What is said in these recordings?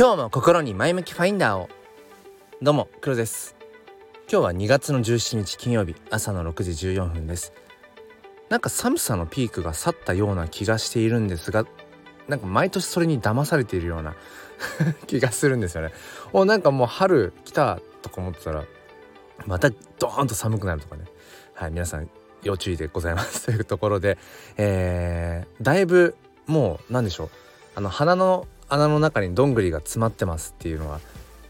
今日も心に前向きファインダーを。どうも黒です。今日は2月の17日金曜日朝の6時14分です。なんか寒さのピークが去ったような気がしているんですがなんか毎年それに騙されているような 気がするんですよね。おなんかもう春来たとか思ってたらまたドーンと寒くなるとかね。はい皆さん要注意でございます。というところで、えー、だいぶもう何でしょう。あの鼻の穴の中にどんぐりが詰まってますっていうのは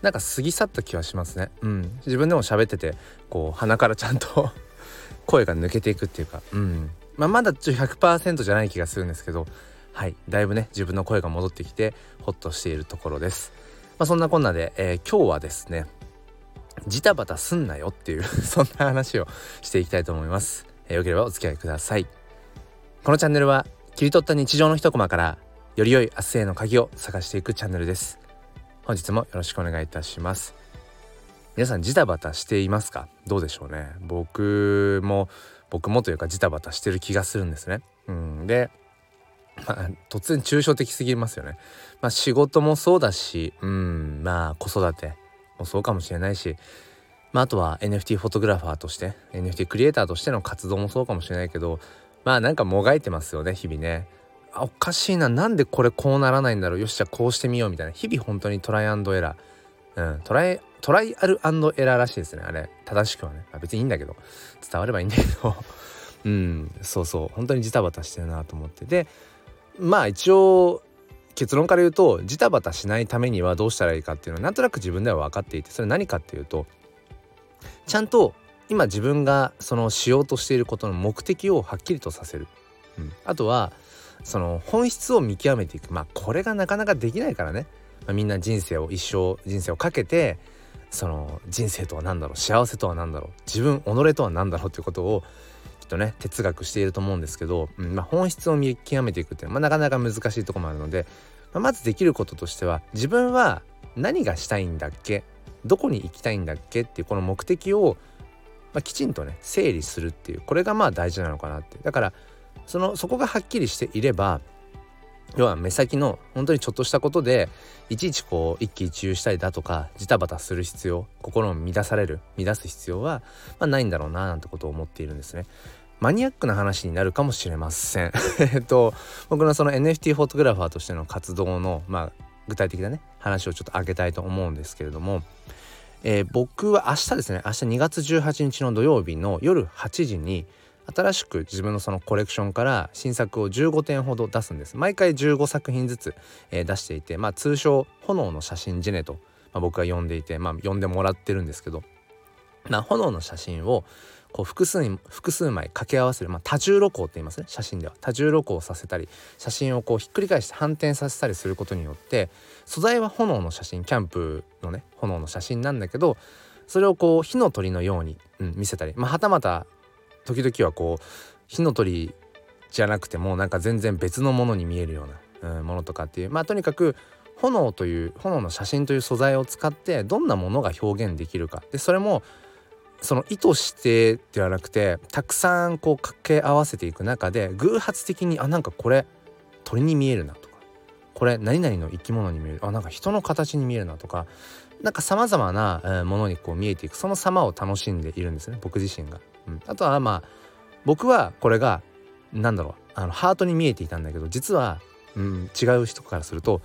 なんか過ぎ去った気はしますね。うん、自分でも喋っててこう鼻からちゃんと 声が抜けていくっていうか、うんまあ、まだちょ100%じゃない気がするんですけどはいだいぶね自分の声が戻ってきてホッとしているところです。まあ、そんなこんなで、えー、今日はですねジタバタすんなよっていう そんな話をしていきたいと思います。えー、よければお付き合いください。このチャンネルは切り取った日常の一コマからより良い明日への鍵を探していくチャンネルです。本日もよろしくお願いいたします。皆さんジタバタしていますか？どうでしょうね。僕も僕もというかジタバタしてる気がするんですね。うん。で、まあ、突然抽象的すぎますよね。まあ仕事もそうだしうん。まあ子育てもそうかもしれないしまあ、あとは NFT フォトグラファーとして NFT クリエイターとしての活動もそうかもしれないけどまあなんかもがいてますよね日々ね。おかしいな。なんでこれこうならないんだろう。よしじゃあこうしてみようみたいな。日々本当にトライアンドエラー、うん、トライトライアルエラーらしいですね。あれ。正しくはね、まあ、別にいいんだけど。伝わればいいんだけど。うん。そうそう。本当にジタバタしてるなと思って。でまあ一応結論から言うとジタバタしないためにはどうしたらいいかっていうのはなんとなく自分では分かっていてそれ何かっていうとちゃんと今自分がそのしようとしていることの目的をはっきりとさせる、うん、あとはその本質を見極めていく。まあこれがなかなかできないからね、まあ、みんな人生を一生人生をかけてその人生とは何だろう幸せとは何だろう自分己とは何だろうっていうことをきっとね哲学していると思うんですけど、うんまあ、本質を見極めていくっていうのは、まあ、なかなか難しいとこもあるので、まあ、まずできることとしては自分は何がしたいんだっけどこに行きたいんだっけっていうこの目的を、まあ、きちんとね整理するっていうこれがまあ大事なのかなって。だからそのそこがはっきりしていれば要は目先の本当にちょっとしたことでいちいちこう一喜一憂したりだとかジタバタする必要心を乱される乱す必要は、まあ、ないんだろうななんてことを思っているんですね。マニアックな話になるかもしれません。えっと僕のその NFT フォトグラファーとしての活動のまあ具体的なね話をちょっと挙げたいと思うんですけれども、えー、僕は明日ですね明日2月18日の土曜日の夜8時に新しく自分のそのコレクションから新作を15点ほど出すんです。毎回15作品ずつ、えー、出していてまあ通称炎の写真ジェネと、まあ、僕は呼んでいてまあ呼んでもらってるんですけど、まあ、炎の写真をこう複数複数枚掛け合わせる、まあ、多重露光って言いますね写真では。多重露光させたり写真をこうひっくり返して反転させたりすることによって素材は炎の写真キャンプのね炎の写真なんだけどそれをこう火の鳥のように、うん、見せたり、まあ、はたまた時々はこう火の鳥じゃなくてもなんか全然別のものに見えるような、うん、ものとかっていうまあとにかく炎という炎の写真という素材を使ってどんなものが表現できるかでそれもその意図してではなくてたくさんこう掛け合わせていく中で偶発的にあなんかこれ鳥に見えるなとかこれ何々の生き物に見えるあなんか人の形に見えるなとかなんかさまざまなものにこう見えていくその様を楽しんでいるんですね僕自身が。うん、あとはまあ僕はこれが何だろうあのハートに見えていたんだけど実は、うん、違う人からすると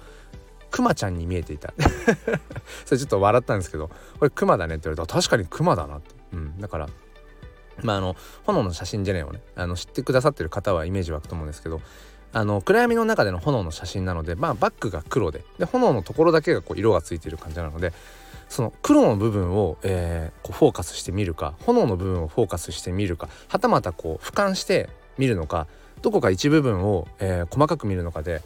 クマちゃんに見えていた。それちょっと笑ったんですけどこれクマだねって言われたら確かにクマだなって、うん、だからまああの炎の写真じゃねえよね。あの知ってくださってる方はイメージ湧くと思うんですけどあの暗闇の中での炎の写真なのでまあバックが黒でで炎のところだけがこう色がついてる感じなのでその黒の部分を、えー、こうフォーカスしてみるか炎の部分をフォーカスしてみるかはたまたこう俯瞰して見るのかどこか一部分を、えー、細かく見るのかで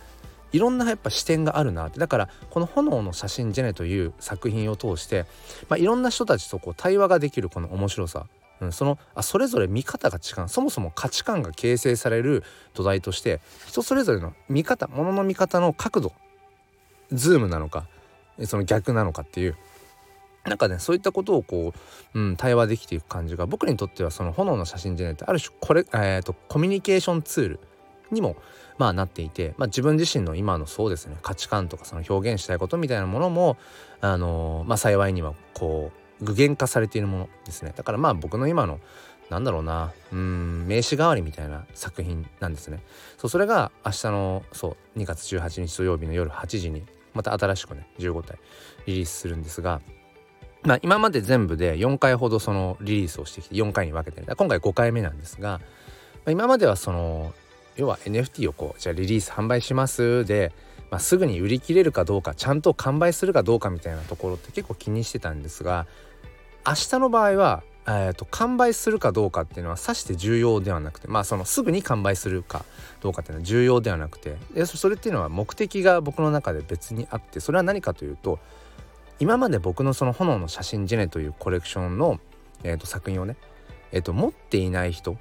いろんなやっぱ視点があるなって。だからこの「炎の写真ジェネ」という作品を通して、まあ、いろんな人たちとこう対話ができるこの面白さ、うん、そのあそれぞれ見方が違う。そもそも価値観が形成される土台として人それぞれの見方ものの見方の角度ズームなのかその逆なのかっていうなんかねそういったことをこう、うん、対話できていく感じが僕にとってはその炎の写真じゃないとある種これ、えーと、コミュニケーションツールにもまあなっていて、まあ、自分自身の今のそうですね価値観とかその表現したいことみたいなものもあのまあ幸いにはこう具現化されているものですね。だからまあ僕の今のなんだろうな。うん名刺代わりみたいな作品なんですね。そうそれが明日のそう2月18日土曜日の夜8時にまた新しくね15体リリースするんですがまあ今まで全部で4回ほどそのリリースをしてきて4回に分けて今回5回目なんですが、今まではその要は NFT をこうじゃあリリース販売しますで、まあ、すぐに売り切れるかどうかちゃんと完売するかどうかみたいなところって結構気にしてたんですが明日の場合はえーと、完売するかどうかっていうのはさして重要ではなくてまあそのすぐに完売するかどうかっていうのは重要ではなくてでそれっていうのは目的が僕の中で別にあってそれは何かというと今まで僕のその「炎の写真ジェネ」というコレクションの、えーと、作品をね、えーと、持っていない人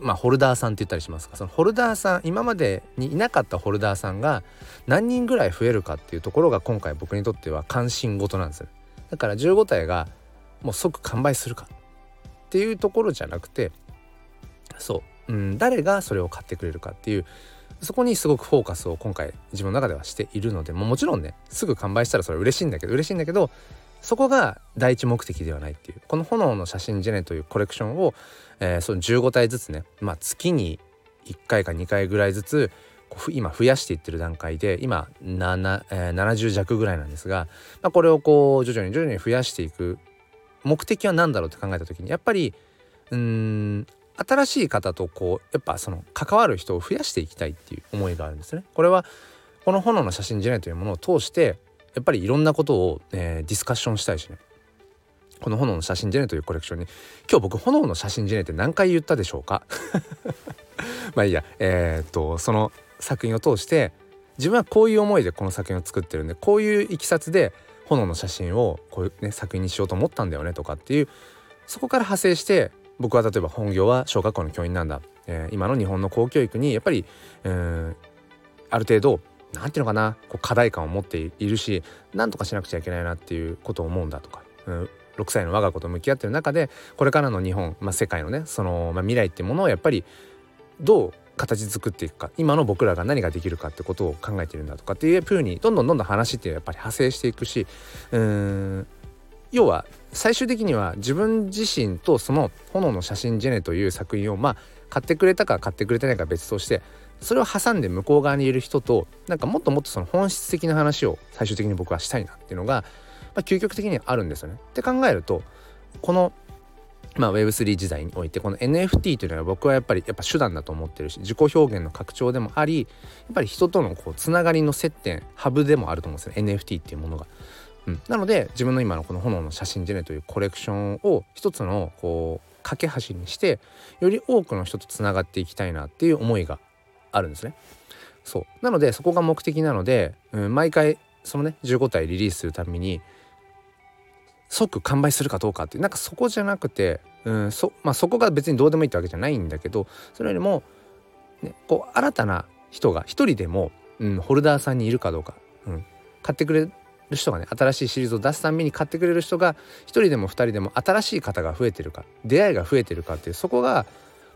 まあホルダーさんって言ったりしますか？そのホルダーさん今までにいなかったホルダーさんが何人ぐらい増えるかっていうところが今回僕にとっては関心事なんですよ。だから15体がもう即完売するかっていうところじゃなくてそう、うん、誰がそれを買ってくれるかっていうそこにすごくフォーカスを今回自分の中ではしているのでももちろんねすぐ完売したらそれ嬉しいんだけど嬉しいんだけどそこが第一目的ではないっていうこの「炎の写真ジェネ」というコレクションを、えー、その15体ずつね、まあ、月に1回か2回ぐらいずつ今増やしていってる段階で今7、えー、70弱ぐらいなんですが、まあ、これをこう徐々に徐々に増やしていく目的は何だろうって考えた時にやっぱりうん新しい方とこうやっぱその関わる人を増やしていきたいっていう思いがあるんですね。これはこの炎の写真じゃないというものを通してやっぱりいろんなことを、えー、ディスカッションしたいしね。この炎の写真ジェネというコレクションに今日僕炎の写真ジェネって何回言ったでしょうか？まあいいや。えー、っとその作品を通して自分はこういう思いでこの作品を作ってるんでこういういきさつで炎の写真をこういうね作品にしようと思ったんだよねとかっていうそこから派生して僕は例えば本業は小学校の教員なんだ、えー、今の日本の公教育にやっぱり、えー、ある程度何て言うのかなこう課題感を持っているし何とかしなくちゃいけないなっていうことを思うんだとか、うん、6歳の我が子と向き合ってる中でこれからの日本、まあ、世界のねその、まあ、未来っていうものをやっぱりどう形作っていくか今の僕らが何ができるかってことを考えてるんだとかっていうふうにどんどんどんどん話ってやっぱり派生していくしうーん要は最終的には自分自身とその「炎の写真ジェネ」という作品をまあ買ってくれたか買ってくれてないか別としてそれを挟んで向こう側にいる人となんかもっともっとその本質的な話を最終的に僕はしたいなっていうのが、まあ、究極的にあるんですよね。って考えるとこのまあ、Web3 時代においてこの NFT というのは僕はやっぱりやっぱ手段だと思ってるし自己表現の拡張でもありやっぱり人とのこうつながりの接点ハブでもあると思うんですよね NFT っていうものが。うん、なので自分の今のこの「炎の写真ジェネ」というコレクションを一つのこう架け橋にしてより多くの人とつながっていきたいなっていう思いがあるんですね。そうなのでそこが目的なので、うん、毎回そのね15体リリースするたびに即完売するかどうかってなんかそこじゃなくて、うんそまあ、そこが別にどうでもいいってわけじゃないんだけどそれよりも、ね、こう新たな人が一人でも、うん、ホルダーさんにいるかどうか、うん、買ってくれる人がね新しいシリーズを出すために買ってくれる人が一人でも二人でも新しい方が増えてるか出会いが増えてるかっていうそこが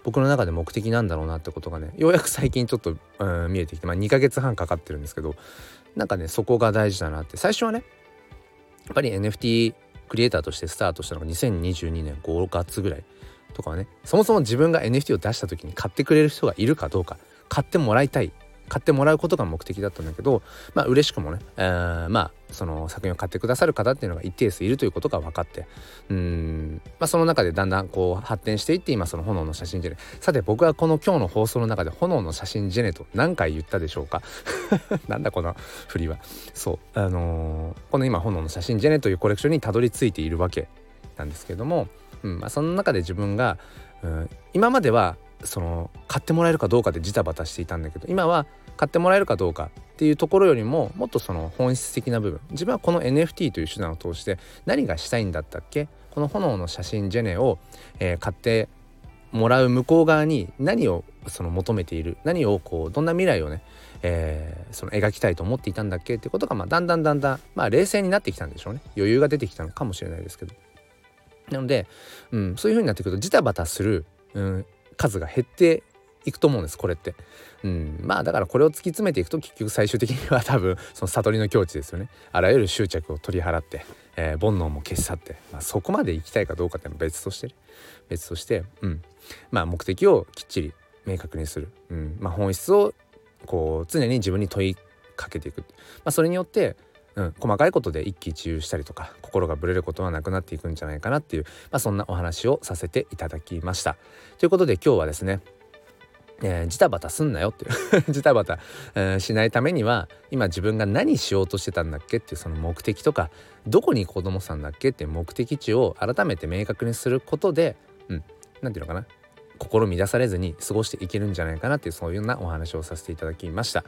僕の中で目的なんだろうなってことがねようやく最近ちょっと、うん、見えてきてまあ2ヶ月半かかってるんですけどなんかねそこが大事だなって。最初はねやっぱり NFT クリエイターとしてスタートしたのが2022年5月ぐらいとかはねそもそも自分が NFT を出した時に買ってくれる人がいるかどうか買ってもらいたい買ってもらうことが目的だったんだけどまあ嬉しくもね、えー、まあその作品を買ってくださる方っていうのが一定数いるということが分かってうんまあその中でだんだんこう発展していって今その炎の写真ジェネ。さて僕はこの今日の放送の中で炎の写真ジェネと何回言ったでしょうか？なんだこの振りは。そうあのー、この今炎の写真ジェネというコレクションにたどり着いているわけなんですけども、うんまあ、その中で自分が、うん、今まではその買ってもらえるかどうかでジタバタしていたんだけど今は買ってもらえるかどうかっていうところよりももっとその本質的な部分。自分はこの NFT という手段を通して何がしたいんだったっけ？この炎の写真ジェネを、えー、買ってもらう向こう側に何をその求めている？何をこうどんな未来をね、えー、その描きたいと思っていたんだっけ？ってことが、まあ、だんだんだんだん、まあ、冷静になってきたんでしょうね。余裕が出てきたのかもしれないですけど。なので、うん、そういう風になってくるとジタバタする、うん、数が減っていくと思うんですこれって。うん、まあだからこれを突き詰めていくと結局最終的には多分その悟りの境地ですよね。あらゆる執着を取り払って、えー、煩悩も消し去って、まあ、そこまで行きたいかどうかっていうのは別として別として、うん、まあ目的をきっちり明確にする、うん。まあ、本質をこう常に自分に問いかけていく、まあ、それによってうん、細かいことで一喜一憂したりとか心がぶれることはなくなっていくんじゃないかなっていう、まあ、そんなお話をさせていただきました。ということで今日はですねえー、ジタバタすんなよっていう ジタバタ、えー、しないためには今自分が何しようとしてたんだっけっていうその目的とかどこに子供さんだっけっていう目的地を改めて明確にすることでうん何て言うのかな心乱されずに過ごしていけるんじゃないかなっていうそういうようなお話をさせていただきました。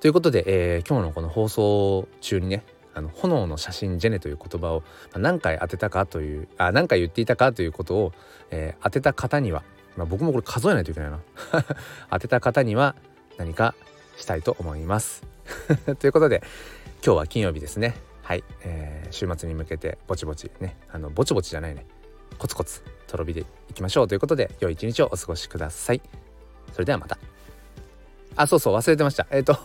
ということで、えー、今日のこの放送中にねあの炎の写真ジェネという言葉を何回当てたかというあ何回言っていたかということを、えー、当てた方には、まあ、僕もこれ数えないといけないな。当てた方には何かしたいと思います。ということで今日は金曜日ですね。はい、えー、週末に向けてぼちぼちねあのぼちぼちじゃないね。コツコツとろ火でいきましょう。ということで良い一日をお過ごしください。それではまた。あ、そうそう、忘れてました。えっ、ー、と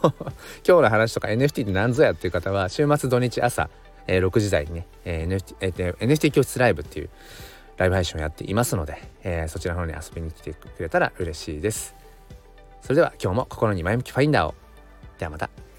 今日の話とか NFT って何ぞやっていう方は、週末土日朝、えー、6時台にね、えー NFT えー、NFT 教室ライブっていうライブ配信をやっていますので、えー、そちらの方に遊びに来てくれたら嬉しいです。それでは今日も心に前向きファインダーを。ではまた。